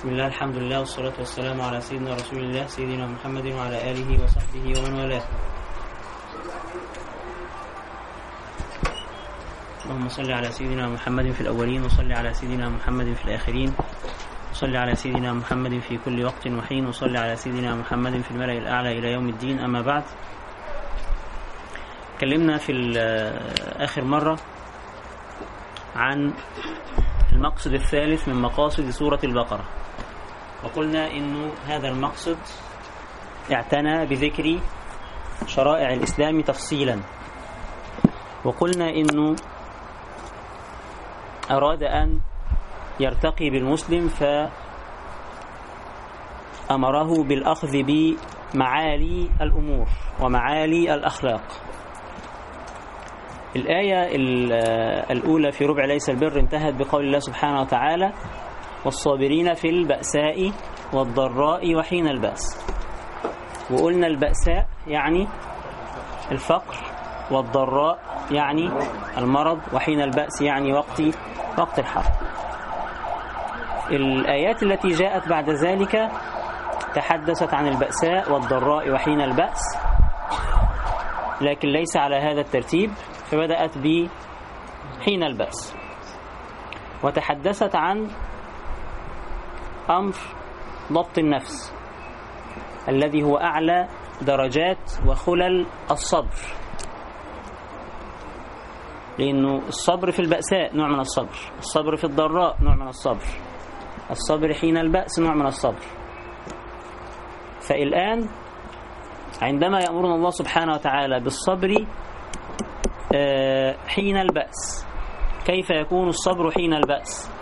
بسم الله الحمد لله والصلاة والسلام على سيدنا رسول الله سيدنا محمد وعلى آله وصحبه ومن والاه. اللهم صل على سيدنا محمد في الأولين وصل على سيدنا محمد في الآخرين وصل على سيدنا محمد في كل وقت وحين وصل على سيدنا محمد في الملأ الأعلى إلى يوم الدين. أما بعد تكلمنا في آخر مرة عن المقصد الثالث من مقاصد سورة البقرة. وقلنا إنه هذا المقصد اعتنى بذكر شرائع الإسلام تفصيلا. وقلنا إنه أراد أن يرتقي بالمسلم فأمره بالأخذ بمعالي الأمور ومعالي الأخلاق. الآية الأولى في ربع ليس البر انتهت بقول الله سبحانه وتعالى والصابرين في البأساء والضراء وحين البأس. وقلنا البأساء يعني الفقر والضراء يعني المرض وحين البأس يعني وقت وقت الحرب. الآيات التي جاءت بعد ذلك تحدثت عن البأساء والضراء وحين البأس لكن ليس على هذا الترتيب فبدأت بحين البأس. وتحدثت عن أمر ضبط النفس الذي هو أعلى درجات وخلل الصبر. لأنه الصبر في البأساء نوع من الصبر الصبر في الضراء نوع من الصبر الصبر حين البأس نوع من الصبر. فالآن عندما يأمرنا الله سبحانه وتعالى بالصبر حين البأس كيف يكون الصبر حين البأس؟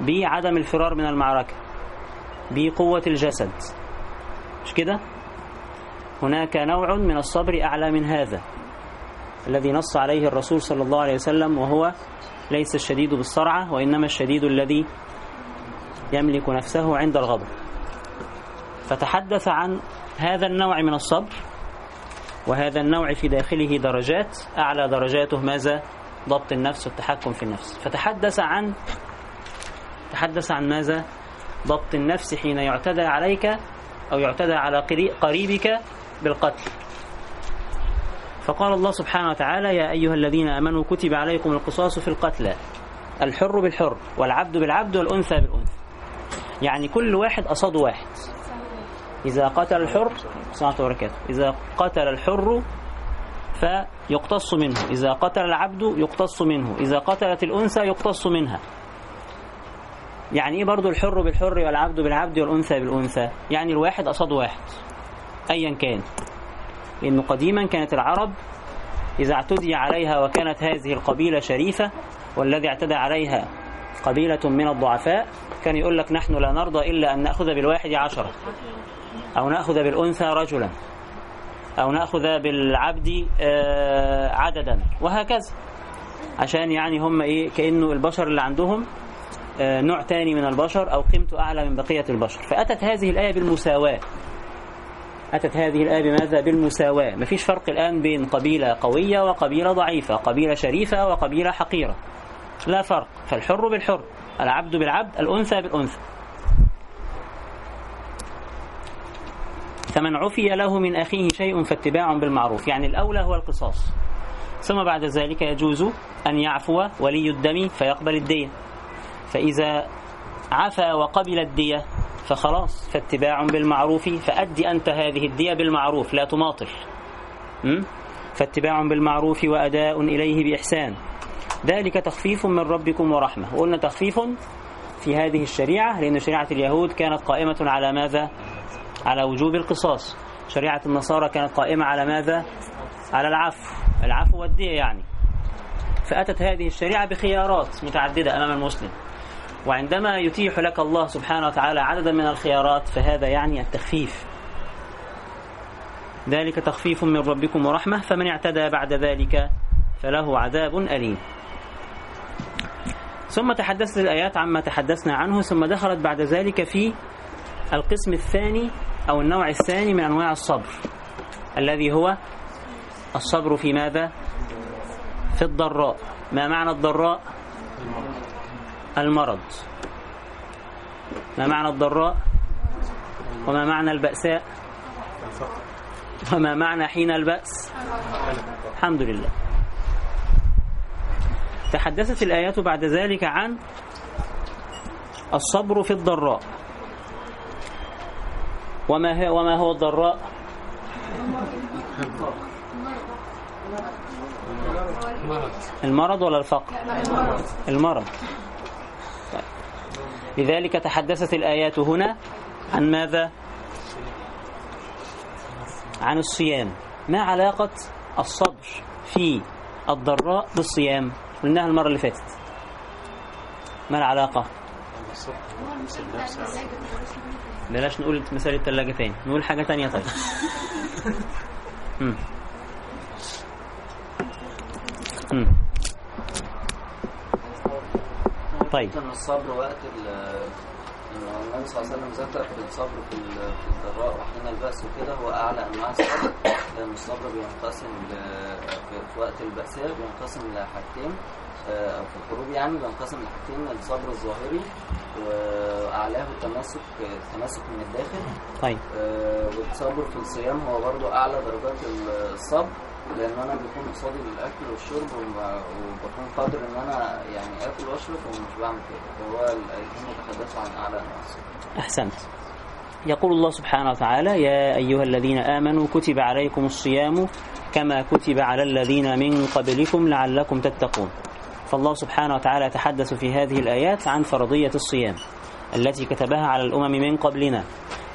بعدم الفرار من المعركة بقوة الجسد. مش كده؟ هناك نوع من الصبر أعلى من هذا الذي نص عليه الرسول صلى الله عليه وسلم وهو ليس الشديد بالصرعة وإنما الشديد الذي يملك نفسه عند الغضب. فتحدث عن هذا النوع من الصبر وهذا النوع في داخله درجات أعلى درجاته ماذا؟ ضبط النفس والتحكم في النفس. فتحدث عن تحدث عن ماذا؟ ضبط النفس حين يعتدى عليك أو يعتدى على قريبك بالقتل. فقال الله سبحانه وتعالى يا أيها الذين آمنوا كتب عليكم القصاص في القتلى الحر بالحر والعبد بالعبد والأنثى بالأنثى. يعني كل واحد أصاد واحد. إذا قتل الحر إذا قتل الحر فيقتص منه. إذا قتل العبد يقتص منه. إذا قتلت الأنثى يقتص منها. يعني إيه برضو الحر بالحر والعبد بالعبد والأنثى بالأنثى؟ يعني الواحد أصاد واحد أيا كان. لأنه قديما كانت العرب إذا اعتدي عليها وكانت هذه القبيلة شريفة والذي اعتدى عليها قبيلة من الضعفاء كان يقول لك نحن لا نرضى إلا أن نأخذ بالواحد عشرة. أو نأخذ بالأنثى رجلا. أو نأخذ بالعبد عددا. وهكذا. عشان يعني هم إيه كأنه البشر اللي عندهم نوع تاني من البشر أو قيمته أعلى من بقية البشر. فأتت هذه الآية بالمساواة. أتت هذه الآية بماذا؟ بالمساواة. مفيش فرق الآن بين قبيلة قوية وقبيلة ضعيفة قبيلة شريفة وقبيلة حقيرة. لا فرق. فالحر بالحر العبد بالعبد الأنثى بالأنثى. فمن عفي له من أخيه شيء فاتباع بالمعروف. يعني الأولى هو القصاص. ثم بعد ذلك يجوز أن يعفو ولي الدم فيقبل الدية فإذا عفا وقبل الدية فخلاص فاتباع بالمعروف فأدي أنت هذه الدية بالمعروف لا تماطل. فاتباع بالمعروف وأداء إليه بإحسان. ذلك تخفيف من ربكم ورحمة. وقلنا تخفيف في هذه الشريعة لأن شريعة اليهود كانت قائمة على ماذا؟ على وجوب القصاص. شريعة النصارى كانت قائمة على ماذا؟ على العفو. العفو والدية يعني. فأتت هذه الشريعة بخيارات متعددة أمام المسلم. وعندما يتيح لك الله سبحانه وتعالى عددا من الخيارات فهذا يعني التخفيف ذلك تخفيف من ربكم ورحمة فمن اعتدى بعد ذلك فله عذاب أليم ثم تحدثت الآيات عما تحدثنا عنه ثم دخلت بعد ذلك في القسم الثاني أو النوع الثاني من أنواع الصبر الذي هو الصبر في ماذا؟ في الضراء ما معنى الضراء؟ المرض. ما معنى الضراء؟ وما معنى البأساء؟ وما معنى حين البأس؟ الحمد لله. تحدثت الآيات بعد ذلك عن الصبر في الضراء. وما هي وما هو الضراء؟ المرض ولا الفقر؟ المرض. لذلك تحدثت الآيات هنا عن ماذا؟ عن الصيام. ما علاقة الصبر في الضراء بالصيام؟ قلناها المرة اللي فاتت. ما العلاقة؟ بلاش نقول مثال التلاجة تاني. نقول حاجة تانية طيب. مم. مم. طيب. الصبر وقت النبي صلى الله عليه وسلم ذكر في الصبر في ال- في الضراء وحين البأس وكده هو أعلى أنواع الصبر. لأن الصبر بينقسم في وقت البأساء بينقسم لحاجتين آه، أو في الحروب يعني بينقسم لحاجتين الصبر الظاهري وأعلاه التماسك التماسك من الداخل. طيب. آه، والصبر في الصيام هو برضو أعلى درجات الصبر. لأن أنا بيكون قصادي الاكل والشرب وبكون قادر إن أنا يعني آكل وأشرب ومش بعمل كده. فهو الايتين متحدثوا عن أعلى الصبر أحسنت. يقول الله سبحانه وتعالى يا أيها الذين آمنوا كتب عليكم الصيام كما كتب على الذين من قبلكم لعلكم تتقون. فالله سبحانه وتعالى يتحدث في هذه الآيات عن فرضية الصيام التي كتبها على الأمم من قبلنا.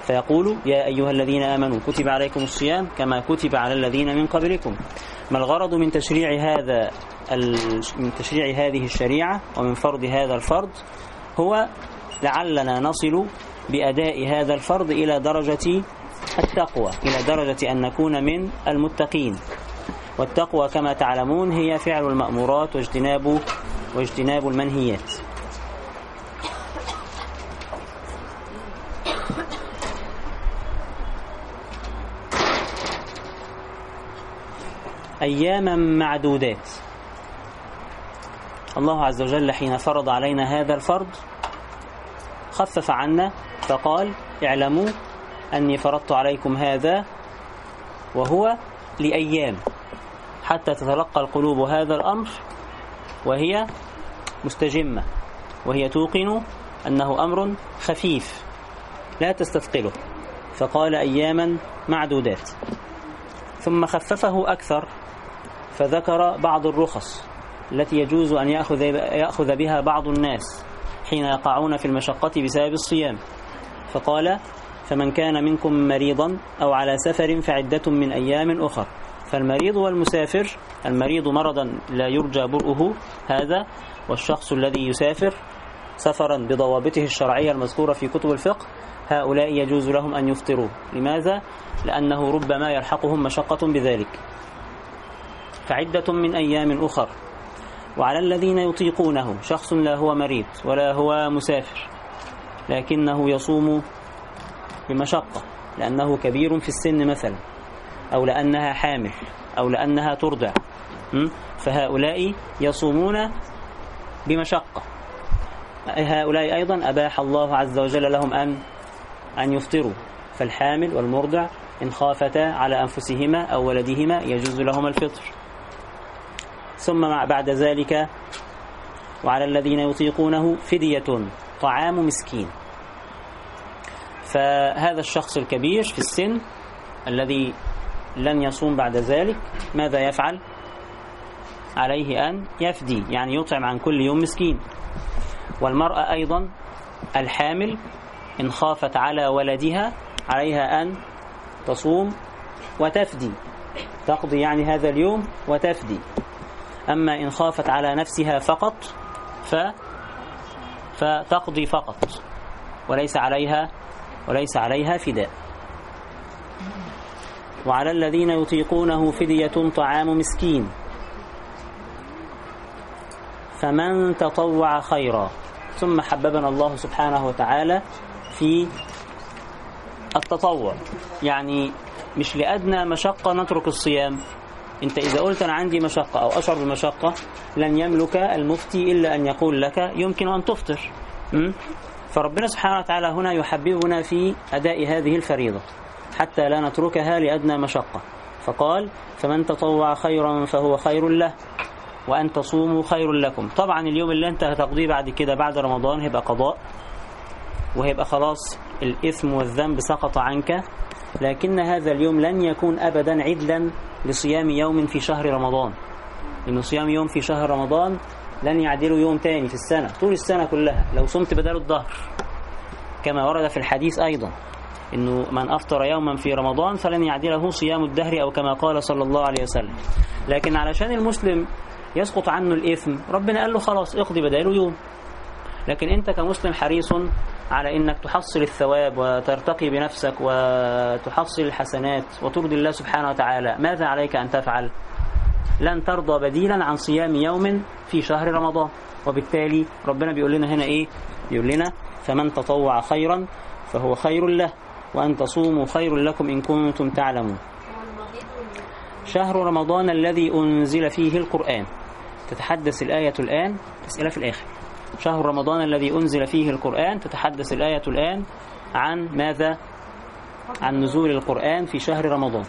فيقول يا أيها الذين آمنوا كتب عليكم الصيام كما كتب على الذين من قبلكم. ما الغرض من تشريع هذا من تشريع هذه الشريعة ومن فرض هذا الفرض هو لعلنا نصل بأداء هذا الفرض إلى درجة التقوى إلى درجة أن نكون من المتقين. والتقوى كما تعلمون هي فعل المأمورات واجتناب واجتناب المنهيات. أياما معدودات. الله عز وجل حين فرض علينا هذا الفرض خفف عنا فقال اعلموا أني فرضت عليكم هذا وهو لأيام حتى تتلقى القلوب هذا الأمر وهي مستجمة وهي توقن أنه أمر خفيف لا تستثقله. فقال أياما معدودات. ثم خففه أكثر فذكر بعض الرخص التي يجوز أن يأخذ, يأخذ بها بعض الناس حين يقعون في المشقة بسبب الصيام. فقال فمن كان منكم مريضا أو على سفر فعدة من أيام أخر فالمريض والمسافر المريض مرضا لا يرجى برؤه هذا والشخص الذي يسافر سفرا بضوابطه الشرعية المذكورة في كتب الفقه هؤلاء يجوز لهم أن يفطروا. لماذا؟ لأنه ربما يلحقهم مشقة بذلك. فعدة من أيام أخر. وعلى الذين يطيقونه شخص لا هو مريض ولا هو مسافر لكنه يصوم بمشقة لأنه كبير في السن مثلا أو لأنها حامل أو لأنها ترضع? فهؤلاء يصومون بمشقة. هؤلاء أيضا أباح الله عز وجل لهم أن أن يفطروا. فالحامل والمرضع إن خافتا على أنفسهما أو ولدهما يجوز لهما الفطر. ثم بعد ذلك وعلى الذين يطيقونه فدية طعام مسكين. فهذا الشخص الكبير في السن الذي لن يصوم بعد ذلك ماذا يفعل؟ عليه أن يفدي يعني يطعم عن كل يوم مسكين. والمرأة أيضا الحامل إن خافت على ولدها عليها أن تصوم وتفدي. تقضي يعني هذا اليوم وتفدي. أما إن خافت على نفسها فقط ف فتقضي فقط. وليس عليها وليس عليها فداء. وعلى الذين يطيقونه فدية طعام مسكين. فمن تطوع خيرا. ثم حببنا الله سبحانه وتعالى في التطوع. يعني مش لأدنى مشقة نترك الصيام. انت إذا قلت أنا عندي مشقة أو أشعر بمشقة لن يملك المفتي إلا أن يقول لك يمكن أن تفطر? فربنا سبحانه وتعالى هنا يحببنا في أداء هذه الفريضة حتى لا نتركها لأدنى مشقة. فقال فمن تطوع خيرا فهو خير له وأن تصوموا خير لكم. طبعا اليوم اللي أنت هتقضيه بعد كده بعد رمضان هيبقى قضاء وهيبقى خلاص الإثم والذنب سقط عنك لكن هذا اليوم لن يكون أبدا عدلا لصيام يوم في شهر رمضان. لأن صيام يوم في شهر رمضان لن يعدله يوم تاني في السنة طول السنة كلها لو صمت بدل الظهر. كما ورد في الحديث أيضا إنه من أفطر يوما في رمضان فلن يعدله صيام الدهر أو كما قال صلى الله عليه وسلم. لكن علشان المسلم يسقط عنه الإثم ربنا قال له خلاص اقضي بداله يوم. لكن أنت كمسلم حريص على أنك تحصل الثواب وترتقي بنفسك وتحصل الحسنات وترضي الله سبحانه وتعالى. ماذا عليك أن تفعل؟ لن ترضى بديلا عن صيام يوم في شهر رمضان. وبالتالي ربنا بيقول لنا هنا إيه؟ بيقول لنا فمن تطوع خيرا فهو خير له وأن تصوموا خير لكم إن كنتم تعلمون. شهر رمضان الذي أنزل فيه القرآن. تتحدث الآية الآن أسئلة في الآخر. شهر رمضان الذي أنزل فيه القرآن تتحدث الآية الآن عن ماذا؟ عن نزول القرآن في شهر رمضان.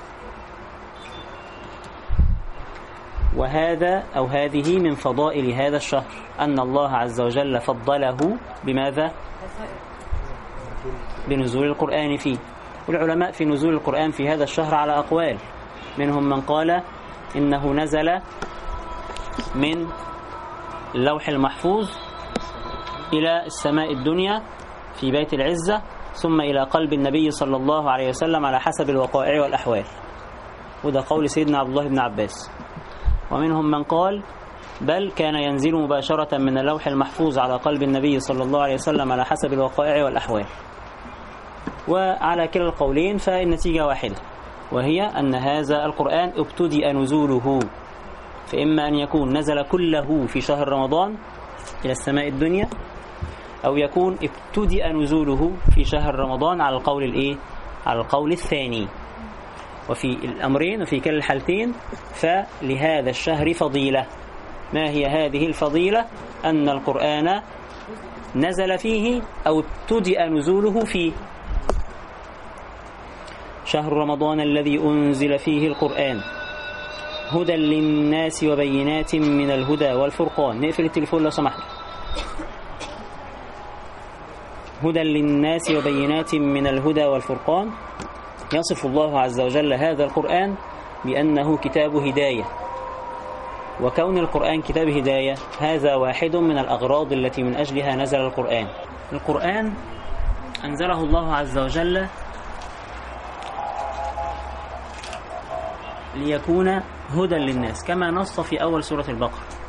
وهذا أو هذه من فضائل هذا الشهر أن الله عز وجل فضله بماذا؟ بنزول القرآن فيه. والعلماء في نزول القرآن في هذا الشهر على أقوال. منهم من قال إنه نزل من اللوح المحفوظ إلى السماء الدنيا في بيت العزة ثم إلى قلب النبي صلى الله عليه وسلم على حسب الوقائع والأحوال. وده قول سيدنا عبد الله بن عباس. ومنهم من قال بل كان ينزل مباشرة من اللوح المحفوظ على قلب النبي صلى الله عليه وسلم على حسب الوقائع والأحوال. وعلى كلا القولين فالنتيجة واحدة وهي أن هذا القرآن ابتدأ نزوله. فإما أن يكون نزل كله في شهر رمضان إلى السماء الدنيا أو يكون ابتدأ نزوله في شهر رمضان على القول الإيه؟ على القول الثاني. وفي الأمرين وفي كلا الحالتين فلهذا الشهر فضيلة. ما هي هذه الفضيلة؟ أن القرآن نزل فيه أو ابتدأ نزوله فيه شهر رمضان الذي أنزل فيه القرآن. هدى للناس وبينات من الهدى والفرقان. نقفل التليفون لو سمحت. هدى للناس وبينات من الهدى والفرقان. يصف الله عز وجل هذا القرآن بأنه كتاب هداية. وكون القرآن كتاب هداية هذا واحد من الأغراض التي من أجلها نزل القرآن. القرآن أنزله الله عز وجل ليكون هدى للناس كما نص في أول سورة البقرة.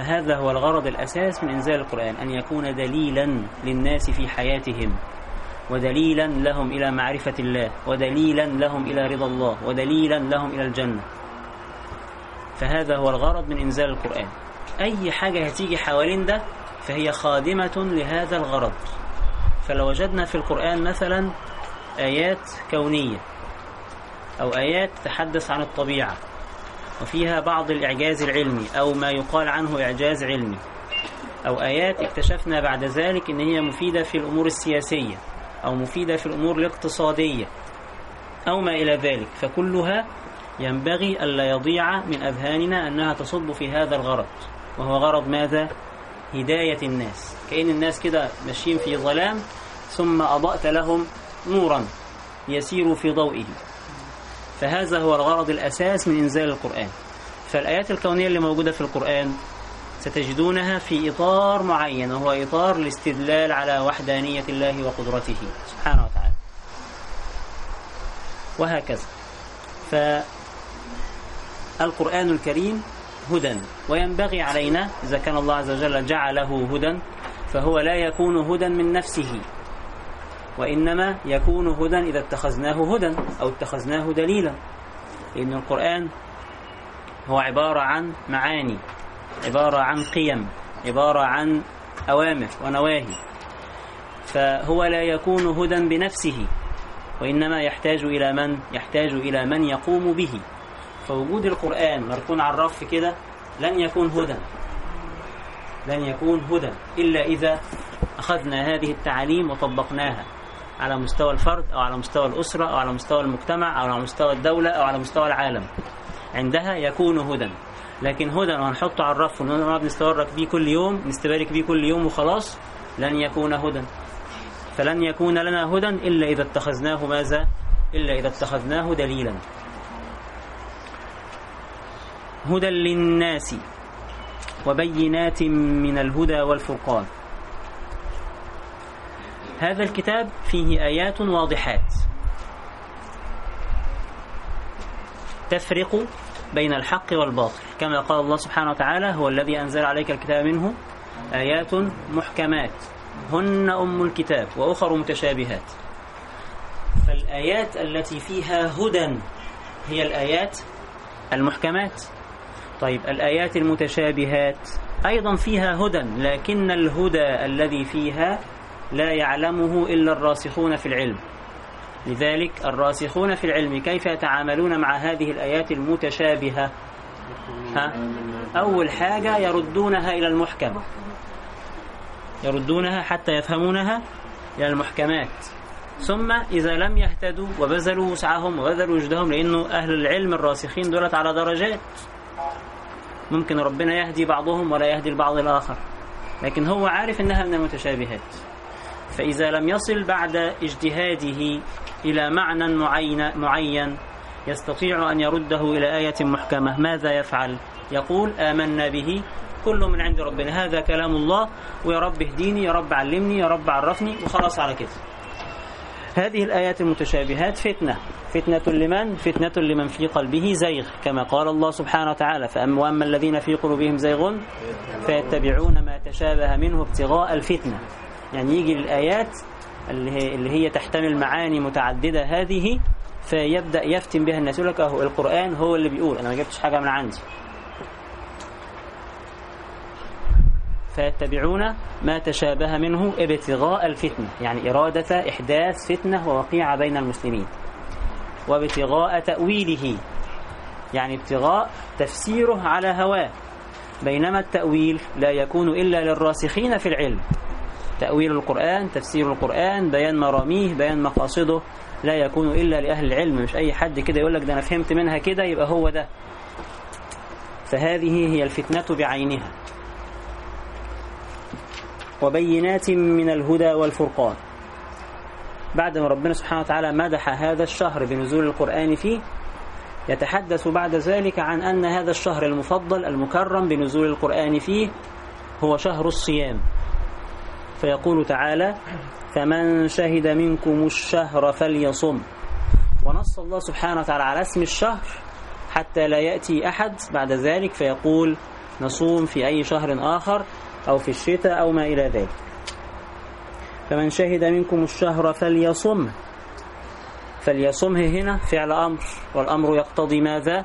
فهذا هو الغرض الأساس من إنزال القرآن أن يكون دليلا للناس في حياتهم ودليلا لهم إلى معرفة الله ودليلا لهم إلى رضا الله ودليلا لهم إلى الجنة. فهذا هو الغرض من إنزال القرآن. أي حاجة هتيجي حوالين ده فهي خادمة لهذا الغرض. فلو وجدنا في القرآن مثلا آيات كونية أو آيات تتحدث عن الطبيعة وفيها بعض الإعجاز العلمي أو ما يقال عنه إعجاز علمي. أو آيات اكتشفنا بعد ذلك أن هي مفيدة في الأمور السياسية أو مفيدة في الأمور الاقتصادية أو ما إلى ذلك. فكلها ينبغي ألا يضيع من أذهاننا أنها تصب في هذا الغرض. وهو غرض ماذا؟ هداية الناس. كأن الناس كده ماشيين في ظلام ثم أضأت لهم نورا يسير في ضوئه. فهذا هو الغرض الأساس من إنزال القرآن. فالآيات الكونية اللي موجودة في القرآن ستجدونها في إطار معين وهو إطار الاستدلال على وحدانية الله وقدرته سبحانه وتعالى. وهكذا. فالقرآن الكريم هدى وينبغي علينا إذا كان الله عز وجل جعله هدى فهو لا يكون هدى من نفسه. وإنما يكون هدى إذا اتخذناه هدى أو اتخذناه دليلا. لأن القرآن هو عبارة عن معاني عبارة عن قيم عبارة عن أوامر ونواهي. فهو لا يكون هدى بنفسه وإنما يحتاج إلى من؟ يحتاج إلى من يقوم به. فوجود القرآن مركون على الرف كده لن يكون هدى. لن يكون هدى إلا إذا أخذنا هذه التعاليم وطبقناها. على مستوى الفرد أو على مستوى الأسرة أو على مستوى المجتمع أو على مستوى الدولة أو على مستوى العالم. عندها يكون هدى. لكن هدى وهنحطه على الرف ونقعد نستورك بيه كل يوم نستبارك بيه كل يوم وخلاص لن يكون هدى. فلن يكون لنا هدى إلا إذا اتخذناه ماذا؟ إلا إذا اتخذناه دليلا. هدى للناس وبينات من الهدى والفرقان. هذا الكتاب فيه آيات واضحات. تفرق بين الحق والباطل. كما قال الله سبحانه وتعالى هو الذي أنزل عليك الكتاب منه آيات محكمات. هن أم الكتاب وأخر متشابهات. فالآيات التي فيها هدى هي الآيات المحكمات. طيب الآيات المتشابهات أيضا فيها هدى لكن الهدى الذي فيها لا يعلمه إلا الراسخون في العلم. لذلك الراسخون في العلم كيف يتعاملون مع هذه الآيات المتشابهة؟ ها؟ أول حاجة يردونها إلى المحكم. يردونها حتى يفهمونها إلى المحكمات. ثم إذا لم يهتدوا وبذلوا وسعهم وبذلوا وجدهم لأنه أهل العلم الراسخين دولت على درجات. ممكن ربنا يهدي بعضهم ولا يهدي البعض الآخر. لكن هو عارف أنها من المتشابهات. فإذا لم يصل بعد اجتهاده إلى معنى معين, معين يستطيع أن يرده إلى آية محكمة. ماذا يفعل؟ يقول آمنا به كله من عند ربنا. هذا كلام الله. ويا رب اهديني يا رب علمني يا رب عرفني وخلاص على كده. هذه الآيات المتشابهات فتنة. فتنة لمن؟ فتنة لمن في قلبه زيغ كما قال الله سبحانه وتعالى فأما وأما الذين في قلوبهم زيغ فيتبعون ما تشابه منه ابتغاء الفتنة. يعني يجي الآيات اللي هي, اللي هي تحتمل معاني متعددة هذه فيبدأ يفتن بها الناس يقول لك أهو القرآن هو اللي بيقول أنا ما جبتش حاجة من عندي. فيتبعون ما تشابه منه ابتغاء الفتنة يعني إرادة إحداث فتنة ووقيعة بين المسلمين. وابتغاء تأويله يعني ابتغاء تفسيره على هواه. بينما التأويل لا يكون إلا للراسخين في العلم. تأويل القرآن تفسير القرآن بيان مراميه بيان مقاصده لا يكون إلا لأهل العلم مش أي حد كده يقول لك ده أنا فهمت منها كده يبقى هو ده. فهذه هي الفتنة بعينها. وبينات من الهدى والفرقان. بعد ما ربنا سبحانه وتعالى مدح هذا الشهر بنزول القرآن فيه يتحدث بعد ذلك عن أن هذا الشهر المفضل المكرم بنزول القرآن فيه هو شهر الصيام. فيقول تعالى فمن شهد منكم الشهر فليصم. ونص الله سبحانه وتعالى على اسم الشهر حتى لا يأتي أحد بعد ذلك فيقول نصوم في أي شهر آخر أو في الشتاء أو ما إلى ذلك. فمن شهد منكم الشهر فليصم. فليصمه هنا فعل أمر والأمر يقتضي ماذا؟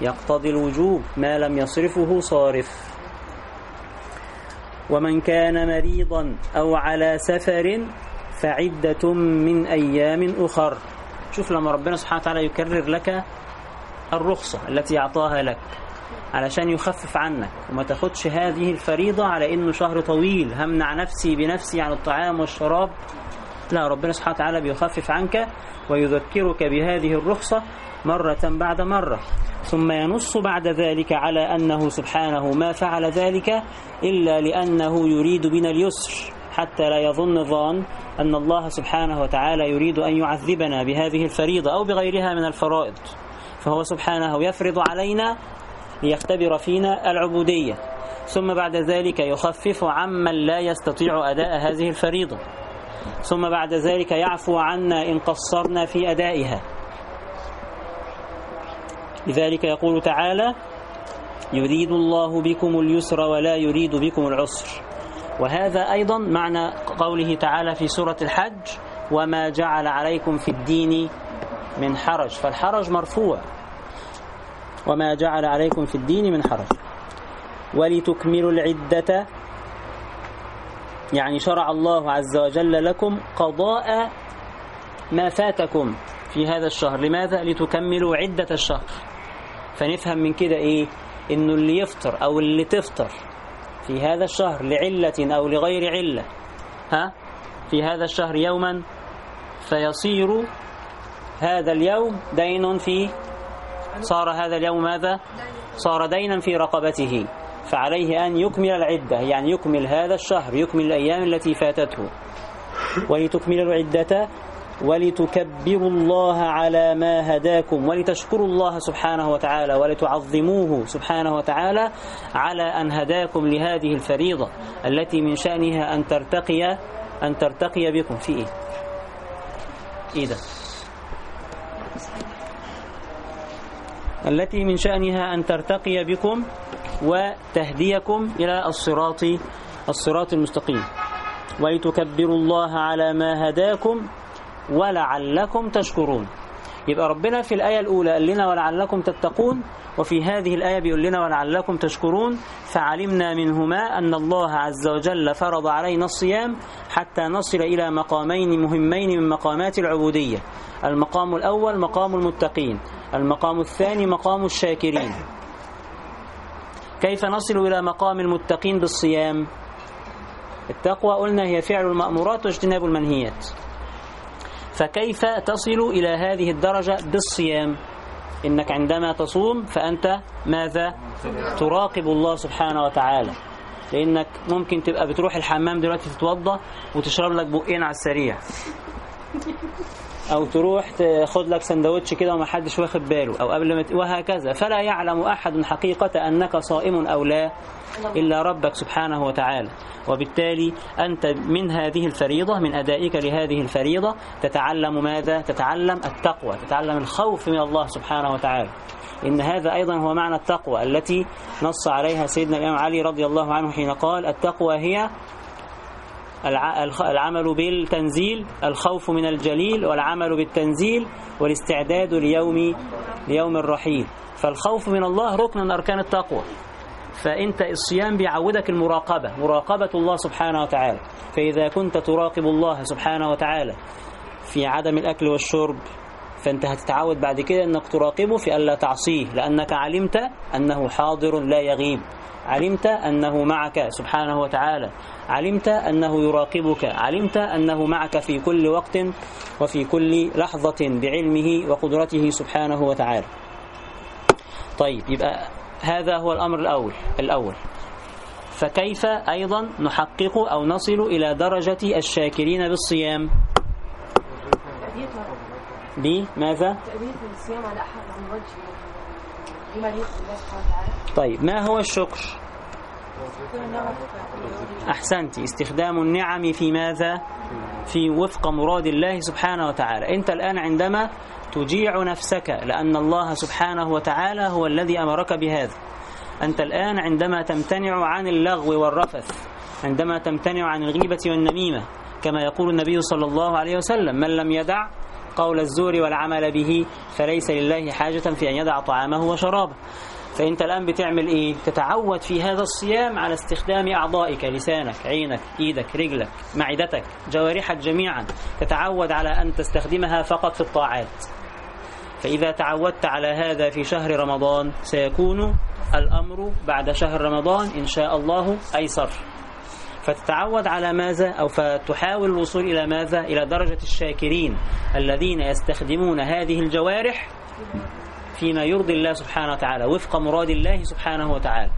يقتضي الوجوب ما لم يصرفه صارف. ومن كان مريضا أو على سفر فعدة من أيام أخر. شوف لما ربنا سبحانه وتعالى يكرر لك الرخصة التي أعطاها لك علشان يخفف عنك وما تاخدش هذه الفريضة على إنه شهر طويل همنع نفسي بنفسي عن الطعام والشراب. لا ربنا سبحانه وتعالى بيخفف عنك ويذكرك بهذه الرخصة مرة بعد مرة ثم ينص بعد ذلك على أنه سبحانه ما فعل ذلك إلا لأنه يريد بنا اليسر حتى لا يظن ظان أن الله سبحانه وتعالى يريد أن يعذبنا بهذه الفريضة أو بغيرها من الفرائض. فهو سبحانه يفرض علينا ليختبر فينا العبودية. ثم بعد ذلك يخفف عمن لا يستطيع أداء هذه الفريضة. ثم بعد ذلك يعفو عنا إن قصرنا في أدائها. لذلك يقول تعالى يريد الله بكم اليسر ولا يريد بكم العسر. وهذا أيضا معنى قوله تعالى في سورة الحج وما جعل عليكم في الدين من حرج. فالحرج مرفوع. وما جعل عليكم في الدين من حرج. ولتكملوا العدة يعني شرع الله عز وجل لكم قضاء ما فاتكم في هذا الشهر. لماذا؟ لتكملوا عدة الشهر. فنفهم من كده إيه؟ إنه اللي يفطر أو اللي تفطر في هذا الشهر لعلة أو لغير علة ها في هذا الشهر يوما فيصير هذا اليوم دين في صار هذا اليوم ماذا صار دينا في رقبته فعليه أن يكمل العدة يعني يكمل هذا الشهر يكمل الأيام التي فاتته ولتكملوا العدة ولتكبروا الله على ما هداكم ولتشكروا الله سبحانه وتعالى ولتعظموه سبحانه وتعالى على أن هداكم لهذه الفريضة التي من شأنها أن ترتقي أن ترتقي بكم في إيه؟ إيه ده؟ التي من شأنها أن ترتقي بكم وتهديكم إلى الصراط الصراط المستقيم ولتكبروا الله على ما هداكم ولعلكم تشكرون. يبقى ربنا في الآية الأولى قال لنا ولعلكم تتقون وفي هذه الآية بيقول لنا ولعلكم تشكرون. فعلمنا منهما أن الله عز وجل فرض علينا الصيام حتى نصل إلى مقامين مهمين من مقامات العبودية. المقام الأول مقام المتقين المقام الثاني مقام الشاكرين. كيف نصل إلى مقام المتقين بالصيام؟ التقوى قلنا هي فعل المأمورات واجتناب المنهيات. فكيف تصل إلى هذه الدرجة بالصيام؟ إنك عندما تصوم فأنت ماذا؟ تراقب الله سبحانه وتعالى. لأنك ممكن تبقى بتروح الحمام دلوقتي تتوضى وتشرب لك بقين على السريع. أو تروح تاخد لك سندوتش كده وما حدش واخد باله أو قبل ما وهكذا. فلا يعلم أحد حقيقة أنك صائم أو لا. إلا ربك سبحانه وتعالى. وبالتالي أنت من هذه الفريضة من أدائك لهذه الفريضة تتعلم ماذا؟ تتعلم التقوى تتعلم الخوف من الله سبحانه وتعالى. إن هذا أيضا هو معنى التقوى التي نص عليها سيدنا الإمام علي رضي الله عنه حين قال التقوى هي العمل بالتنزيل الخوف من الجليل والعمل بالتنزيل والاستعداد ليوم ليوم الرحيل. فالخوف من الله ركن من أركان التقوى. فأنت الصيام بيعودك المراقبة مراقبة الله سبحانه وتعالى. فإذا كنت تراقب الله سبحانه وتعالى في عدم الأكل والشرب فأنت هتتعود بعد كده أنك تراقبه في ألا تعصيه لأنك علمت أنه حاضر لا يغيب. علمت أنه معك سبحانه وتعالى. علمت أنه يراقبك. علمت أنه معك في كل وقت وفي كل لحظة بعلمه وقدرته سبحانه وتعالى. طيب يبقى هذا هو الأمر الأول الأول فكيف أيضا نحقق أو نصل إلى درجة الشاكرين بالصيام بماذا؟ طيب ما هو الشكر؟ أحسنت. استخدام النعم في ماذا؟ في وفق مراد الله سبحانه وتعالى. أنت الآن عندما تجيع نفسك لأن الله سبحانه وتعالى هو الذي أمرك بهذا. أنت الآن عندما تمتنع عن اللغو والرفث عندما تمتنع عن الغيبة والنميمة كما يقول النبي صلى الله عليه وسلم من لم يدع قول الزور والعمل به فليس لله حاجة في أن يدع طعامه وشرابه. فأنت الآن بتعمل إيه؟ تتعود في هذا الصيام على استخدام أعضائك لسانك عينك إيدك رجلك معدتك جوارحك جميعا. تتعود على أن تستخدمها فقط في الطاعات. فإذا تعودت على هذا في شهر رمضان سيكون الأمر بعد شهر رمضان إن شاء الله أيسر. فتتعود على ماذا؟ أو فتحاول الوصول إلى ماذا؟ إلى درجة الشاكرين الذين يستخدمون هذه الجوارح فيما يرضي الله سبحانه وتعالى وفق مراد الله سبحانه وتعالى.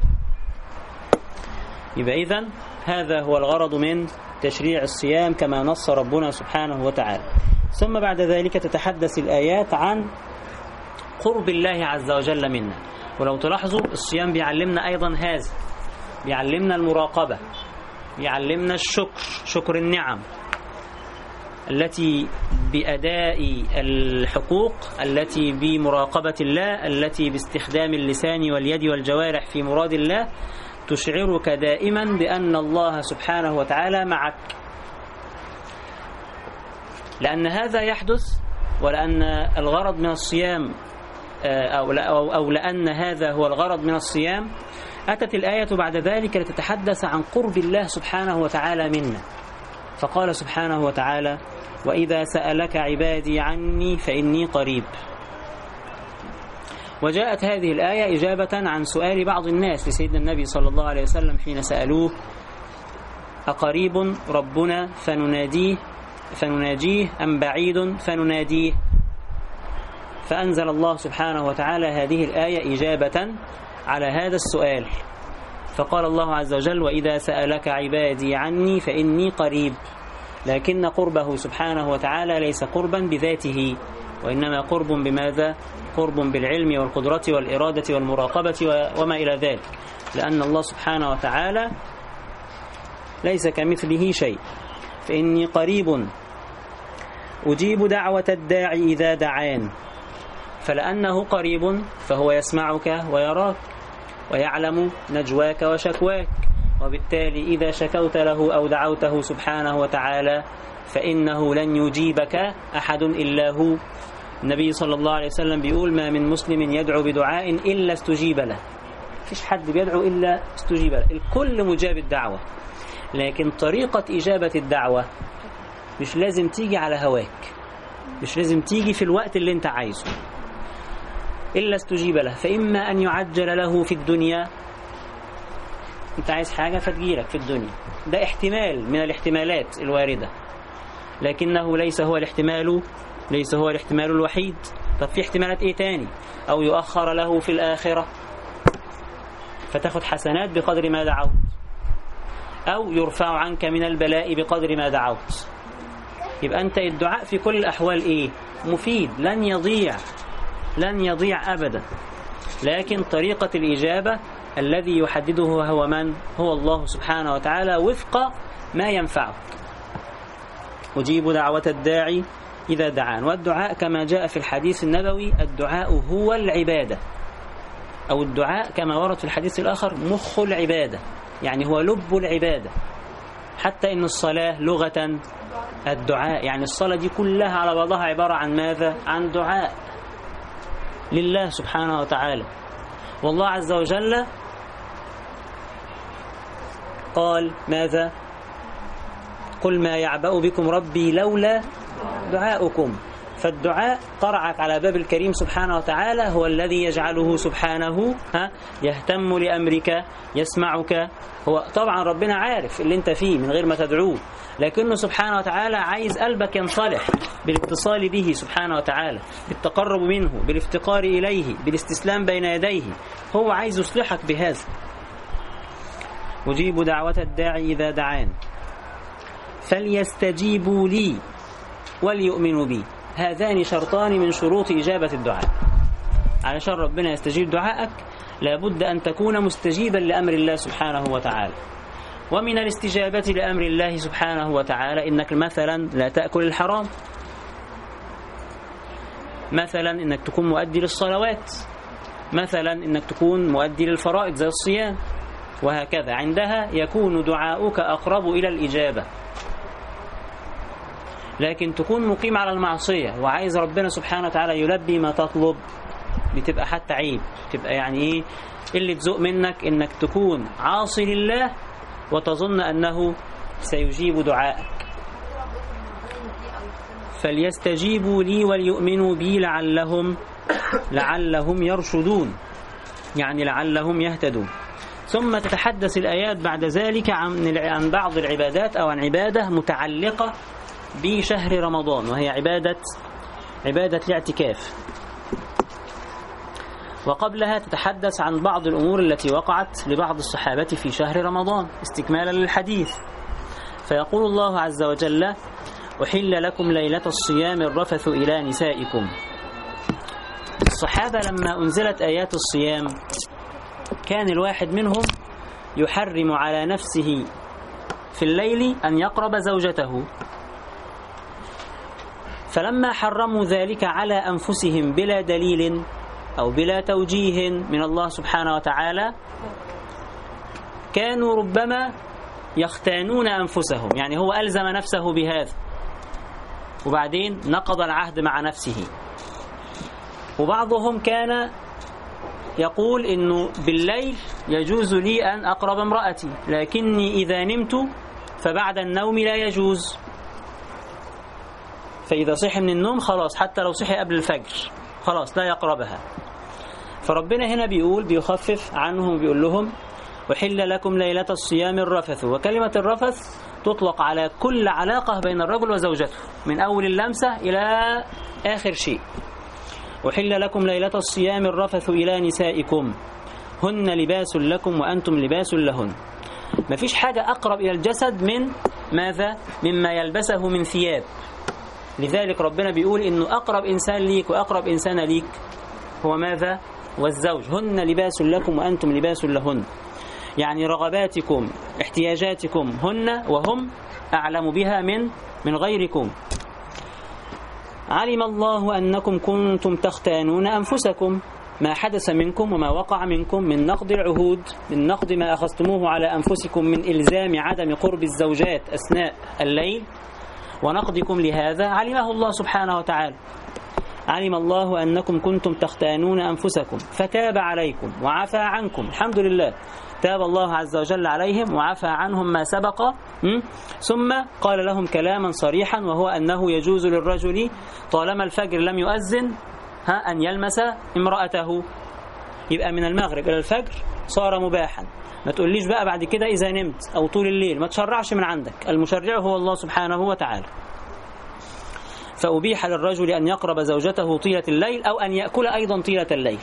يبقى إذن هذا هو الغرض من تشريع الصيام كما نص ربنا سبحانه وتعالى. ثم بعد ذلك تتحدث الآيات عن قرب الله عز وجل منا. ولو تلاحظوا الصيام بيعلمنا أيضا هذا. بيعلمنا المراقبة. بيعلمنا الشكر شكر النعم. التي بأداء الحقوق التي بمراقبة الله التي باستخدام اللسان واليد والجوارح في مراد الله تشعرك دائما بأن الله سبحانه وتعالى معك. لأن هذا يحدث ولأن الغرض من الصيام أو, أو, أو لأن هذا هو الغرض من الصيام أتت الآية بعد ذلك لتتحدث عن قرب الله سبحانه وتعالى منا. فقال سبحانه وتعالى وإذا سألك عبادي عني فإني قريب. وجاءت هذه الآية إجابة عن سؤال بعض الناس لسيدنا النبي صلى الله عليه وسلم حين سألوه أقريب ربنا فنناديه؟ فنناجيه أم بعيد فنناديه؟ فأنزل الله سبحانه وتعالى هذه الآية إجابة على هذا السؤال. فقال الله عز وجل وإذا سألك عبادي عني فإني قريب. لكن قربه سبحانه وتعالى ليس قربا بذاته وإنما قرب بماذا؟ قرب بالعلم والقدرة والإرادة والمراقبة وما إلى ذلك. لأن الله سبحانه وتعالى ليس كمثله شيء. فإني قريب. أجيب دعوة الداعي إذا دعان. فلأنه قريب فهو يسمعك ويراك. ويعلم نجواك وشكواك. وبالتالي إذا شكوت له أو دعوته سبحانه وتعالى فإنه لن يجيبك أحد إلا هو. النبي صلى الله عليه وسلم بيقول ما من مسلم يدعو بدعاء إلا استجيب له. فيش حد بيدعو إلا استجيب له. الكل مجاب الدعوة. لكن طريقة إجابة الدعوة مش لازم تيجي على هواك. مش لازم تيجي في الوقت اللي أنت عايزه. إلا استجيب له. فإما أن يعجل له في الدنيا. أنت عايز حاجة فتجيلك في الدنيا. ده احتمال من الاحتمالات الواردة. لكنه ليس هو الاحتمال ليس هو الاحتمال الوحيد. طب في احتمالات إيه تاني؟ أو يؤخر له في الآخرة. فتاخد حسنات بقدر ما دعوت. أو يرفع عنك من البلاء بقدر ما دعوت. يبقى أنت الدعاء في كل الأحوال إيه؟ مفيد. لن يضيع. لن يضيع أبدا. لكن طريقة الإجابة الذي يحدده هو من؟ هو الله سبحانه وتعالى وفق ما ينفعك. أجيب دعوة الداعي إذا دعان. والدعاء كما جاء في الحديث النبوي الدعاء هو العبادة. أو الدعاء كما ورد في الحديث الآخر مخ العبادة. يعني هو لب العبادة. حتى إن الصلاة لغة الدعاء يعني الصلاة دي كلها على بعضها عبارة عن ماذا؟ عن دعاء. لله سبحانه وتعالى. والله عز وجل قال ماذا؟ قل ما يعبأ بكم ربي لولا دعاؤكم. فالدعاء قرعك على باب الكريم سبحانه وتعالى هو الذي يجعله سبحانه ها يهتم لأمرك يسمعك. هو طبعا ربنا عارف اللي أنت فيه من غير ما تدعوه. لكنه سبحانه وتعالى عايز قلبك ينصلح بالاتصال به سبحانه وتعالى بالتقرب منه بالافتقار إليه بالاستسلام بين يديه. هو عايز يصلحك بهذا. أجيب دعوة الداعي إذا دعان. فليستجيبوا لي وليؤمنوا بي. هذان شرطان من شروط إجابة الدعاء. علشان ربنا يستجيب دعائك لابد أن تكون مستجيبا لأمر الله سبحانه وتعالى. ومن الاستجابة لأمر الله سبحانه وتعالى إنك مثلا لا تأكل الحرام. مثلا إنك تكون مؤدي للصلوات. مثلا إنك تكون مؤدي للفرائض زي الصيام. وهكذا. عندها يكون دعاؤك أقرب إلى الإجابة. لكن تكون مقيم على المعصية. وعايز ربنا سبحانه وتعالى يلبي ما تطلب. بتبقى حتى عيب. تبقى يعني إيه؟ اللي تزوق منك إنك تكون عاصي لله وتظن أنه سيجيب دعائك. فليستجيبوا لي وليؤمنوا بي لعلهم لعلهم يرشدون. يعني لعلهم يهتدون. ثم تتحدث الآيات بعد ذلك عن عن بعض العبادات أو عن عبادة متعلقة بشهر رمضان وهي عبادة عبادة الاعتكاف. وقبلها تتحدث عن بعض الأمور التي وقعت لبعض الصحابة في شهر رمضان استكمالا للحديث. فيقول الله عز وجل أحل لكم ليلة الصيام الرفث إلى نسائكم. الصحابة لما أنزلت آيات الصيام كان الواحد منهم يحرم على نفسه في الليل أن يقرب زوجته. فلما حرموا ذلك على أنفسهم بلا دليل أو بلا توجيه من الله سبحانه وتعالى كانوا ربما يختانون أنفسهم. يعني هو ألزم نفسه بهذا. وبعدين نقض العهد مع نفسه. وبعضهم كان يقول إنه بالليل يجوز لي أن أقرب امرأتي لكني إذا نمت فبعد النوم لا يجوز. فإذا صحي من النوم خلاص حتى لو صحي قبل الفجر خلاص لا يقربها. فربنا هنا بيقول بيخفف عنهم بيقول لهم أحل لكم ليلة الصيام الرفث. وكلمة الرفث تطلق على كل علاقة بين الرجل وزوجته من أول اللمسة إلى آخر شيء. أحل لكم ليلة الصيام الرفث إلى نسائكم. هن لباس لكم وأنتم لباس لهن. مفيش حاجة أقرب إلى الجسد من ماذا؟ مما يلبسه من ثياب. لذلك ربنا بيقول إنه أقرب إنسان ليك وأقرب إنسان ليك هو ماذا؟ والزوج هن لباس لكم وأنتم لباس لهن. يعني رغباتكم احتياجاتكم هن وهم أعلم بها من من غيركم. علم الله أنكم كنتم تختانون أنفسكم ما حدث منكم وما وقع منكم من نقض العهود من نقض ما أخذتموه على أنفسكم من إلزام عدم قرب الزوجات أثناء الليل. ونقضكم لهذا علمه الله سبحانه وتعالى. علم الله أنكم كنتم تختانون أنفسكم فتاب عليكم وعفى عنكم الحمد لله. تاب الله عز وجل عليهم وعفى عنهم ما سبق? ثم قال لهم كلاما صريحا وهو أنه يجوز للرجل طالما الفجر لم يؤذن ها أن يلمس امرأته. يبقى من المغرب إلى الفجر صار مباحا. ما تقوليش بقى بعد كده إذا نمت أو طول الليل ما تشرعش من عندك. المشرع هو الله سبحانه وتعالى. فأبيح للرجل أن يقرب زوجته طيلة الليل أو أن يأكل أيضا طيلة الليل.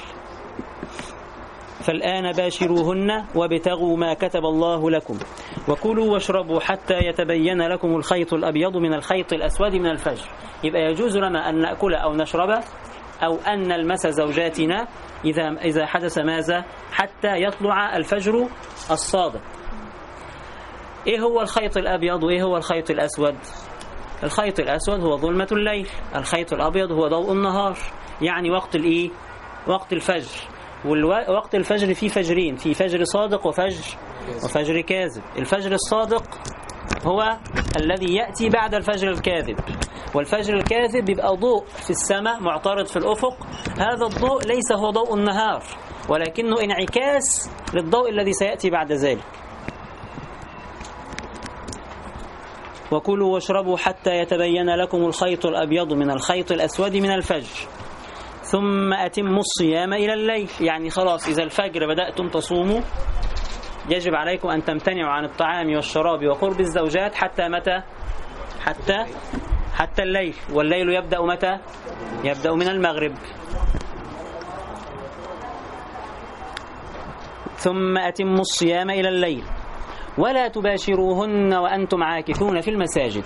فالآن باشروهن وابتغوا ما كتب الله لكم. وكلوا واشربوا حتى يتبين لكم الخيط الأبيض من الخيط الأسود من الفجر. يبقى يجوز لنا أن نأكل أو نشرب أو أن نلمس زوجاتنا إذا إذا حدث ماذا؟ حتى يطلع الفجر الصادق. إيه هو الخيط الأبيض وإيه هو الخيط الأسود؟ الخيط الأسود هو ظلمة الليل الخيط الأبيض هو ضوء النهار. يعني وقت الإيه؟ وقت الفجر. ووقت الفجر فيه فجرين في فجر صادق وفجر وفجر كاذب. الفجر الصادق هو الذي يأتي بعد الفجر الكاذب. والفجر الكاذب بيبقى ضوء في السماء معترض في الأفق. هذا الضوء ليس هو ضوء النهار ولكنه انعكاس للضوء الذي سيأتي بعد ذلك. وكلوا واشربوا حتى يتبين لكم الخيط الأبيض من الخيط الأسود من الفجر. ثم أتموا الصيام إلى الليل. يعني خلاص إذا الفجر بدأتم تصوموا يجب عليكم أن تمتنعوا عن الطعام والشراب وقرب الزوجات حتى متى؟ حتى حتى الليل. والليل يبدأ متى؟ يبدأ من المغرب. ثم أتموا الصيام إلى الليل. ولا تباشروهن وأنتم عاكفون في المساجد.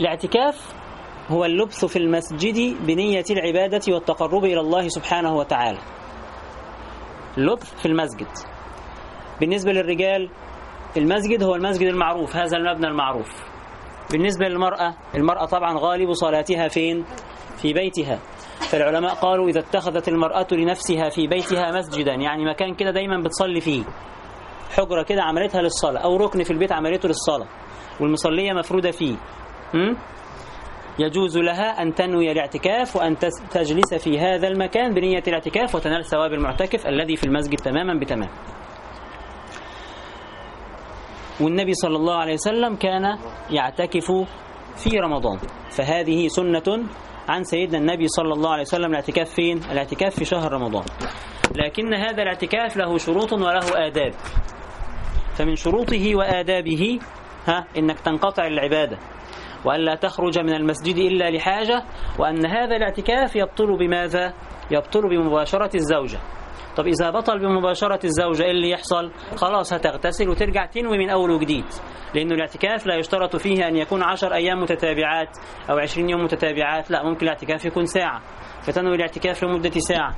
الاعتكاف هو اللبث في المسجد بنية العبادة والتقرب إلى الله سبحانه وتعالى. اللبث في المسجد. بالنسبة للرجال المسجد هو المسجد المعروف هذا المبنى المعروف. بالنسبة للمرأة المرأة طبعا غالب صلاتها فين؟ في بيتها. فالعلماء قالوا إذا اتخذت المرأة لنفسها في بيتها مسجدا يعني مكان كده دايما بتصلي فيه. حجرة كده عملتها للصلاة أو ركن في البيت عملته للصلاة والمصلية مفرودة فيه. م? يجوز لها أن تنوي الاعتكاف وأن تجلس في هذا المكان بنية الاعتكاف وتنال ثواب المعتكف الذي في المسجد تماما بتمام. والنبي صلى الله عليه وسلم كان يعتكف في رمضان. فهذه سنة عن سيدنا النبي صلى الله عليه وسلم الاعتكاف فين؟ الاعتكاف في شهر رمضان. لكن هذا الاعتكاف له شروط وله آداب. فمن شروطه وآدابه ها إنك تنقطع العبادة وألا تخرج من المسجد إلا لحاجة وأن هذا الاعتكاف يبطل بماذا؟ يبطل بمباشرة الزوجة طب إذا بطل بمباشرة الزوجة إيه اللي يحصل؟ خلاص هتغتسل وترجع تنوي من أول وجديد لأنه الاعتكاف لا يشترط فيه أن يكون عشر أيام متتابعات أو عشرين يوم متتابعات لا ممكن الاعتكاف يكون ساعة فتنوي الاعتكاف لمدة ساعة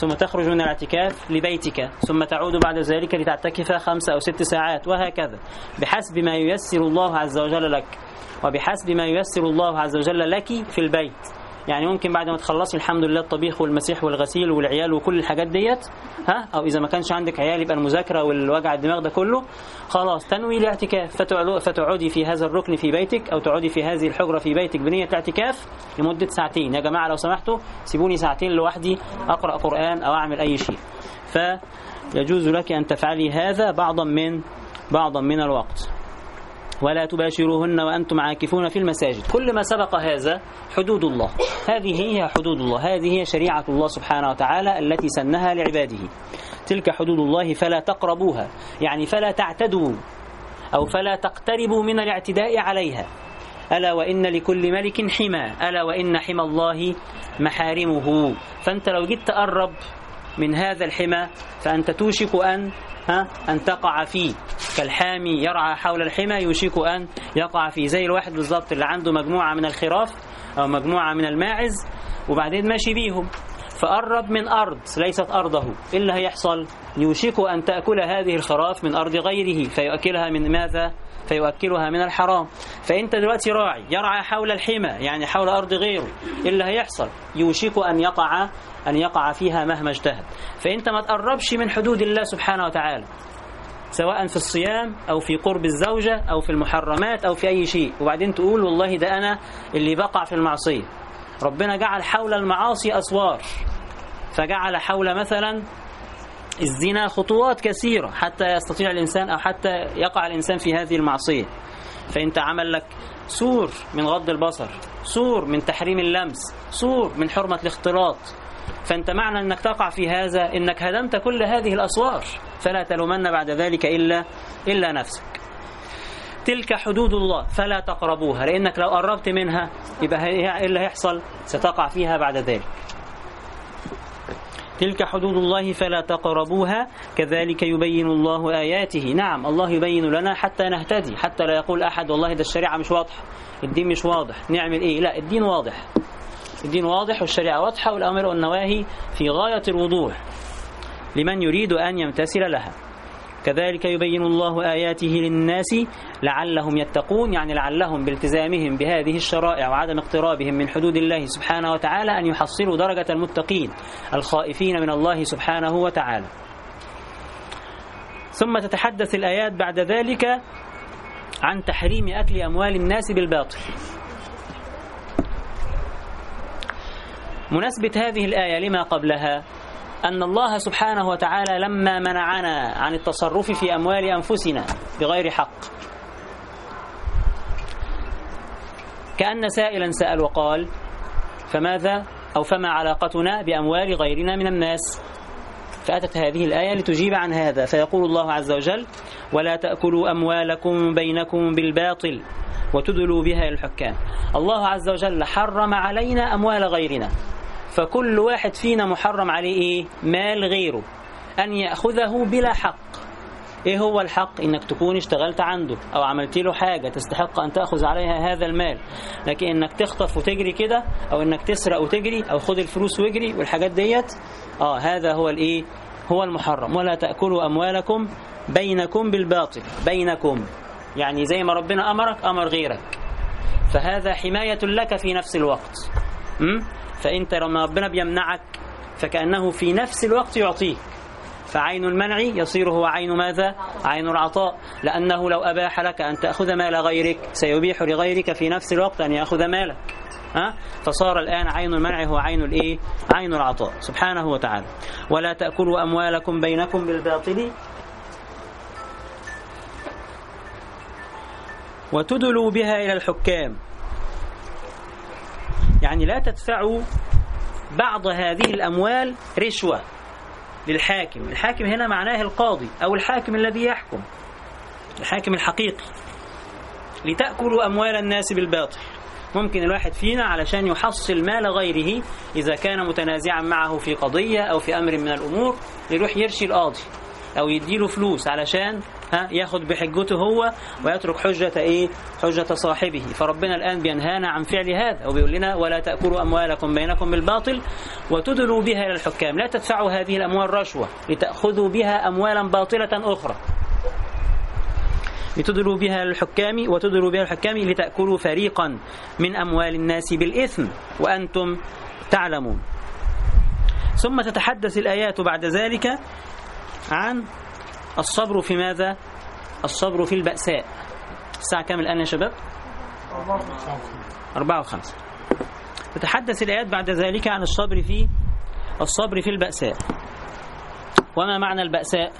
ثم تخرج من الاعتكاف لبيتك ثم تعود بعد ذلك لتعتكف خمس أو ست ساعات وهكذا. بحسب ما ييسر الله عز وجل لك وبحسب ما ييسر الله عز وجل لك في البيت. يعني ممكن بعد ما تخلصي الحمد لله الطبيخ والمسيح والغسيل والعيال وكل الحاجات ديت ها؟ أو إذا ما كانش عندك عيال يبقى المذاكرة والوجع الدماغ ده كله. خلاص تنوي الاعتكاف. فتقعدي في هذا الركن في بيتك أو تقعدي في هذه الحجرة في بيتك بنية الاعتكاف لمدة ساعتين. يا جماعة لو سمحتوا سيبوني ساعتين لوحدي أقرأ قرآن أو أعمل أي شيء. فيجوز لك أن تفعلي هذا بعضا من بعضا من الوقت. ولا تباشروهن وأنتم عاكفون في المساجد. كل ما سبق هذا حدود الله. هذه هي حدود الله. هذه هي شريعة الله سبحانه وتعالى التي سنها لعباده. تلك حدود الله فلا تقربوها. يعني فلا تعتدوا أو فلا تقتربوا من الاعتداء عليها. ألا وإن لكل ملك حمى. ألا وإن حمى الله محارمه. فأنت لو جيت تقرب من هذا الحمى فأنت توشك أن ها أن تقع فيه كالحامي يرعى حول الحمى يوشك أن يقع فيه زي الواحد بالظبط اللي عنده مجموعة من الخراف أو مجموعة من الماعز وبعدين ماشي بيهم. فقرب من أرض ليست أرضه. إيه اللي هيحصل؟ يوشك أن تأكل هذه الخراف من أرض غيره فيؤكلها من ماذا؟ فيؤكلها من الحرام. فأنت دلوقتي راعي يرعى حول الحمى يعني حول أرض غيره إيه اللي هيحصل يوشك أن يقع أن يقع فيها مهما اجتهد. فأنت ما تقربش من حدود الله سبحانه وتعالى سواء في الصيام أو في قرب الزوجة أو في المحرمات أو في أي شيء. وبعدين تقول والله ده أنا اللي بقع في المعصية. ربنا جعل حول المعاصي أسوار. فجعل حول مثلا الزنا خطوات كثيرة حتى يستطيع الإنسان أو حتى يقع الإنسان في هذه المعصية. فأنت عمل لك سور من غض البصر سور من تحريم اللمس سور من حرمة الاختلاط. فأنت معنى أنك تقع في هذا أنك هدمت كل هذه الأسوار. فلا تلومن بعد ذلك إلا, إلا نفسك. تلك حدود الله فلا تقربوها لأنك لو قربت منها يبقى إيه اللي هيحصل ستقع فيها بعد ذلك. تلك حدود الله فلا تقربوها كذلك يبين الله آياته. نعم الله يبين لنا حتى نهتدي حتى لا يقول أحد والله ده الشريعة مش واضحة. الدين مش واضح. نعمل إيه؟ لا الدين واضح. الدين واضح والشريعة واضحة والأمر والنواهي في غاية الوضوح لمن يريد أن يمتثل لها. كذلك يبين الله آياته للناس لعلهم يتقون يعني لعلهم بالتزامهم بهذه الشرائع وعدم اقترابهم من حدود الله سبحانه وتعالى أن يحصلوا درجة المتقين الخائفين من الله سبحانه وتعالى. ثم تتحدث الآيات بعد ذلك عن تحريم أكل أموال الناس بالباطل. مناسبة هذه الآية لما قبلها؟ أن الله سبحانه وتعالى لما منعنا عن التصرف في أموال أنفسنا بغير حق. كأن سائلا سأل وقال فماذا أو فما علاقتنا بأموال غيرنا من الناس؟ فأتت هذه الآية لتجيب عن هذا. فيقول الله عز وجل ولا تأكلوا أموالكم بينكم بالباطل وتدلوا بها الحكام. الله عز وجل حرم علينا أموال غيرنا. فكل واحد فينا محرم عليه إيه؟ مال غيره. أن يأخذه بلا حق. إيه هو الحق؟ إنك تكون اشتغلت عنده أو عملت له حاجة تستحق أن تأخذ عليها هذا المال. لكن إنك تخطف وتجري كده أو إنك تسرق وتجري أو خد الفلوس واجري والحاجات ديت آه هذا هو الإيه؟ هو المحرم. ولا تأكلوا أموالكم بينكم بالباطل. بينكم. يعني زي ما ربنا أمرك أمر غيرك. فهذا حماية لك في نفس الوقت? فأنت لما ربنا بيمنعك فكأنه في نفس الوقت يعطيك. فعين المنع يصير هو عين ماذا؟ عين العطاء. لأنه لو أباح لك أن تأخذ مال غيرك سيبيح لغيرك في نفس الوقت أن يأخذ مالك. ها؟ فصار الآن عين المنع هو عين الإيه؟ عين العطاء. سبحانه وتعالى. ولا تأكلوا أموالكم بينكم بالباطل. وتدلوا بها إلى الحكام. يعني لا تدفعوا بعض هذه الأموال رشوة للحاكم. الحاكم هنا معناه القاضي أو الحاكم الذي يحكم الحاكم الحقيقي. لتأكلوا أموال الناس بالباطل. ممكن الواحد فينا علشان يحصل مال غيره إذا كان متنازعا معه في قضية أو في أمر من الأمور يروح يرشي القاضي أو يديله فلوس علشان ها ياخد بحجته هو ويترك حجة إيه؟ حجة صاحبه. فربنا الآن بينهانا عن فعل هذا وبيقول لنا ولا تأكلوا أموالكم بينكم بالباطل وتدلوا بها إلى الحكام. لا تدفعوا هذه الأموال رشوة لتأخذوا بها أموالا باطلة أخرى. لتدلوا بها الحكام وتدلوا بها الحكام لتأكلوا فريقا من أموال الناس بالإثم وأنتم تعلمون. ثم تتحدث الآيات بعد ذلك عن الصبر في ماذا؟ الصبر في البأساء. الساعة كام الآن يا شباب؟ أربعة وخمسة. تتحدث الآيات بعد ذلك عن الصبر في الصبر في البأساء. وما معنى البأساء؟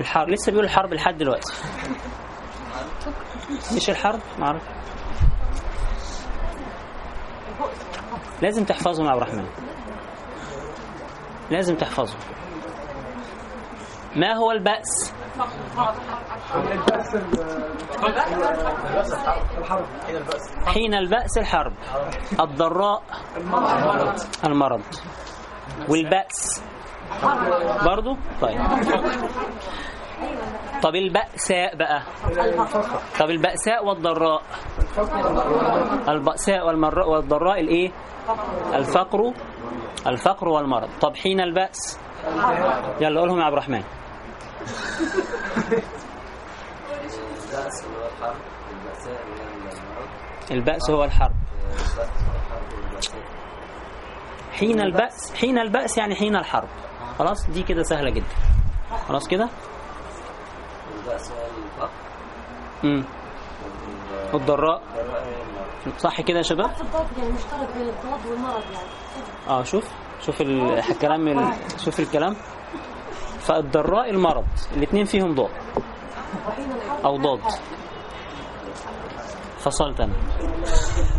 الحرب لسه بيقول الحرب لحد دلوقتي. مش الحرب؟ معرفش لازم تحفظهم يا عبد الرحمن. لازم تحفظهم ما هو البأس؟ حين البأس الحرب. الضراء المرض. والبأس. برضو؟ طيب. طب البأساء بقى. طب البأساء والضراء. البأساء والضراء الإيه؟ الفقر. الفقر والمرض. طب حين البأس؟ يلا قولهم يا عبد الرحمن. البأس هو الحرب. حين البأس حين البأس يعني حين الحرب. خلاص؟ دي كده سهلة جدا. خلاص كده؟ البأس هو الفقر امم وال- والضراء. صح كده يا شباب؟ الضاد يعني مشترك بين الضاد والمرض يعني. آه شوف شوف ال- الكلام ال- شوف الكلام. فالضراء المرض الاثنين فيهم الحرب أو ضاد. فصلت أنا.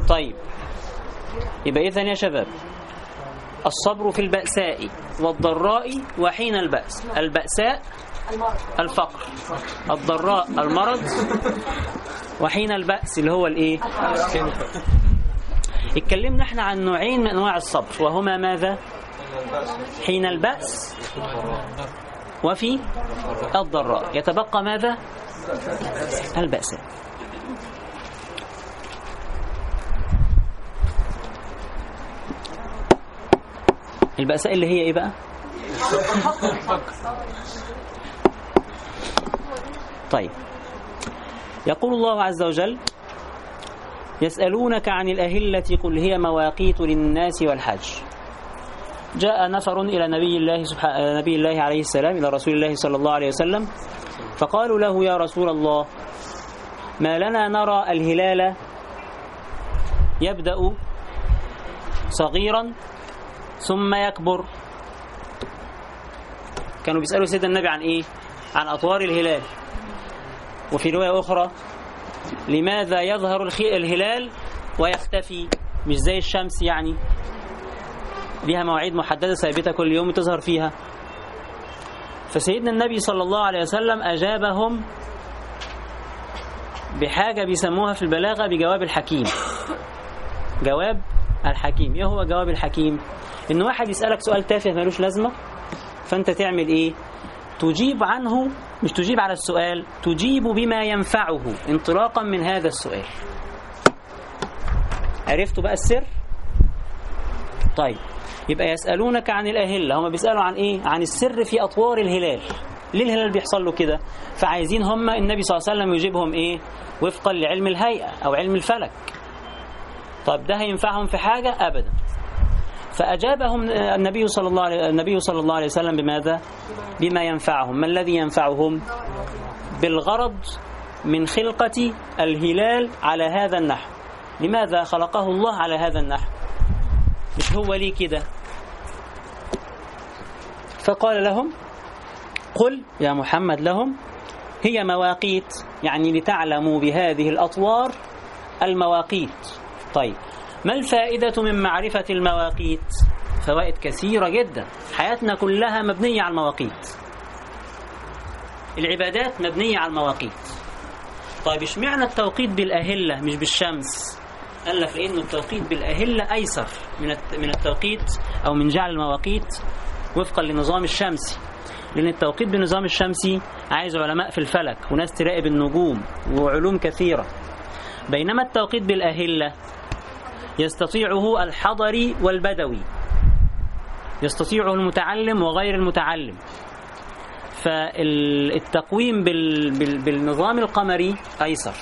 طيب. يبقى اذا يا شباب. الصبر في البأساء والضراء وحين البأس. البأساء الفقر. الضراء المرض وحين البأس اللي هو الإيه؟ اتكلمنا إحنا عن نوعين من أنواع الصبر وهما ماذا؟ حين البأس وفي الضراء. يتبقى ماذا؟ البأساء البأساء اللي هي إيه بقى؟ طيب. يقول الله عز وجل يسألونك عن الأهلة قل هي مواقيت للناس والحج. جاء نفر إلى نبي الله سبحانه نبي الله عليه السلام إلى رسول الله صلى الله عليه وسلم فقالوا له يا رسول الله ما لنا نرى الهلال يبدأ صغيرا ثم يكبر. كانوا بيسألوا سيدنا النبي عن إيه؟ عن أطوار الهلال. وفي رواية أخرى لماذا يظهر الهلال ويختفي؟ مش زي الشمس يعني. ليها مواعيد محددة ثابتة كل يوم تظهر فيها. فسيدنا النبي صلى الله عليه وسلم أجابهم بحاجة بيسموها في البلاغة بجواب الحكيم. جواب الحكيم. إيه هو جواب الحكيم؟ إن واحد يسألك سؤال تافه ملوش لازمة فأنت تعمل إيه؟ تجيب عنه مش تجيب على السؤال تجيب بما ينفعه انطلاقا من هذا السؤال. عرفتوا بقى السر؟ طيب يبقى يسألونك عن الأهلة. هم بيسألوا عن إيه؟ عن السر في أطوار الهلال. ليه الهلال بيحصل له كده؟ فعايزين هم النبي صلى الله عليه وسلم يجيبهم إيه؟ وفقا لعلم الهيئة أو علم الفلك. طب ده هينفعهم في حاجة؟ أبدا. فأجابهم النبي صلى الله عليه النبي صلى الله عليه وسلم بماذا؟ بما ينفعهم. ما الذي ينفعهم؟ بالغرض من خلقة الهلال على هذا النحو. لماذا خلقه الله على هذا النحو؟ مش هو ليه كده؟ فقال لهم قل يا محمد لهم هي مواقيت يعني لتعلموا بهذه الأطوار المواقيت. طيب. ما الفائدة من معرفة المواقيت؟ فوائد كثيرة جدا. حياتنا كلها مبنية على المواقيت. العبادات مبنية على المواقيت. طيب اشمعنى التوقيت بالأهلة مش بالشمس؟ قال لك لأنه التوقيت بالأهلة أيسر من من التوقيت أو من جعل المواقيت وفقا للنظام الشمسي. لأن التوقيت بالنظام الشمسي عايز علماء في الفلك وناس تراقب النجوم وعلوم كثيرة. بينما التوقيت بالأهلة يستطيعه الحضري والبدوي. يستطيعه المتعلم وغير المتعلم. فالتقويم بال... بال... بالنظام القمري أيسر.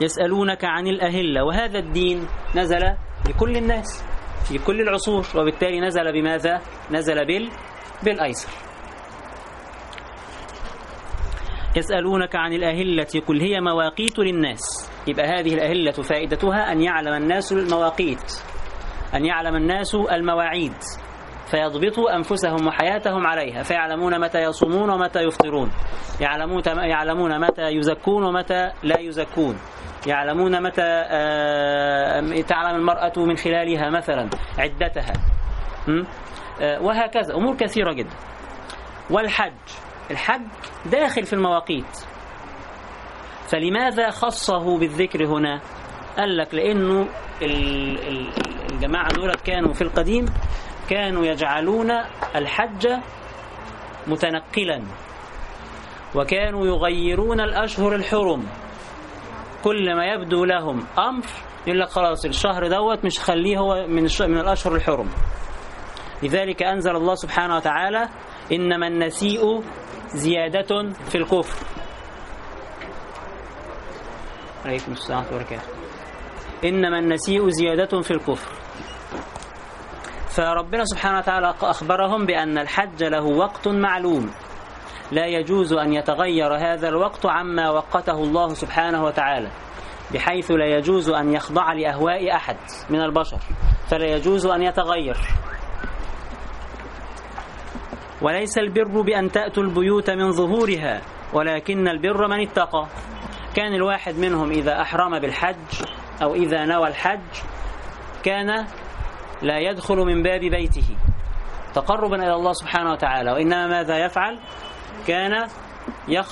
يسألونك عن الأهلة وهذا الدين نزل لكل الناس في كل العصور وبالتالي نزل بماذا؟ نزل بال... بالأيسر. يسألونك عن الأهلة قل هي مواقيت للناس. يبقى هذه الأهلة فائدتها أن يعلم الناس المواقيت أن يعلم الناس المواعيد فيضبطوا أنفسهم وحياتهم عليها فيعلمون متى يصومون ومتى يفطرون يعلمون يعلمون متى يزكون ومتى لا يزكون يعلمون متى آه، تعلم المرأة من خلالها مثلا عدتها? آه، وهكذا أمور كثيرة جدا والحج الحج داخل في المواقيت فلماذا خصه بالذكر هنا؟ قال لك لأنه ال- ال- الجماعة دول كانوا في القديم كانوا يجعلون الحج متنقلا وكانوا يغيرون الأشهر الحرم. كل ما يبدو لهم أمر يقول لك خلاص الشهر دوت مش خليه هو من من الأشهر الحرم. لذلك أنزل الله سبحانه وتعالى إنما النسيء زيادة في الكفر. عليكم السلام ورحمة وبركاته. إنما النسيء زيادة في الكفر. فربنا سبحانه وتعالى أخبرهم بأن الحج له وقت معلوم. لا يجوز أن يتغير هذا الوقت عما وقته الله سبحانه وتعالى بحيث لا يجوز أن يخضع لأهواء أحد من البشر فلا يجوز أن يتغير. وليس البر بأن تأتوا البيوت من ظهورها ولكن البر من اتقى. كان الواحد منهم إذا أحرم بالحج أو إذا نوى الحج كان لا يدخل من باب بيته. تقربا إلى الله سبحانه وتعالى. وإنما ماذا يفعل؟ كان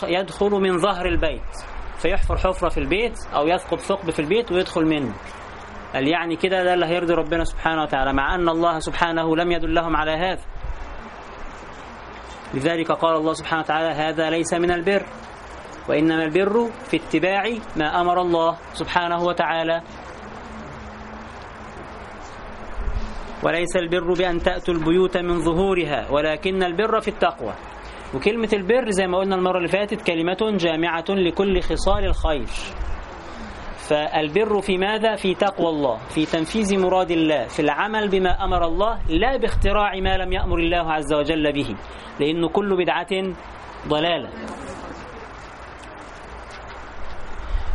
يدخل من ظهر البيت. فيحفر حفرة في البيت أو يثقب ثقب في البيت ويدخل منه. قال يعني كده ده اللي هيرضي ربنا سبحانه وتعالى مع أن الله سبحانه لم يدلهم على هذا. لذلك قال الله سبحانه وتعالى هذا ليس من البر. وإنما البر في اتباع ما أمر الله سبحانه وتعالى. وليس البر بأن تأتوا البيوت من ظهورها ولكن البر في التقوى. وكلمة البر زي ما قلنا المرة اللي فاتت كلمة جامعة لكل خصال الخير. فالبر في ماذا؟ في تقوى الله في تنفيذ مراد الله في العمل بما أمر الله لا باختراع ما لم يأمر الله عز وجل به لأن كل بدعة ضلالة.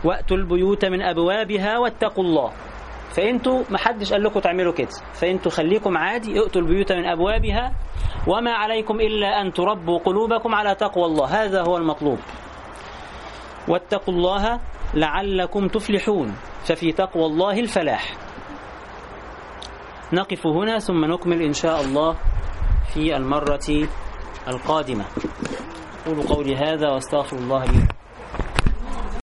وأتوا البيوت من أبوابها واتقوا الله. فإنتوا ما حدش قال لكم تعملوا كده. فإنتوا خليكم عادي ائتوا البيوت من أبوابها. وما عليكم إلا أن تربوا قلوبكم على تقوى الله. هذا هو المطلوب. واتقوا الله لعلكم تفلحون. ففي تقوى الله الفلاح. نقف هنا ثم نكمل إن شاء الله في المرة القادمة. أقول قولي هذا وأستغفر الله لي.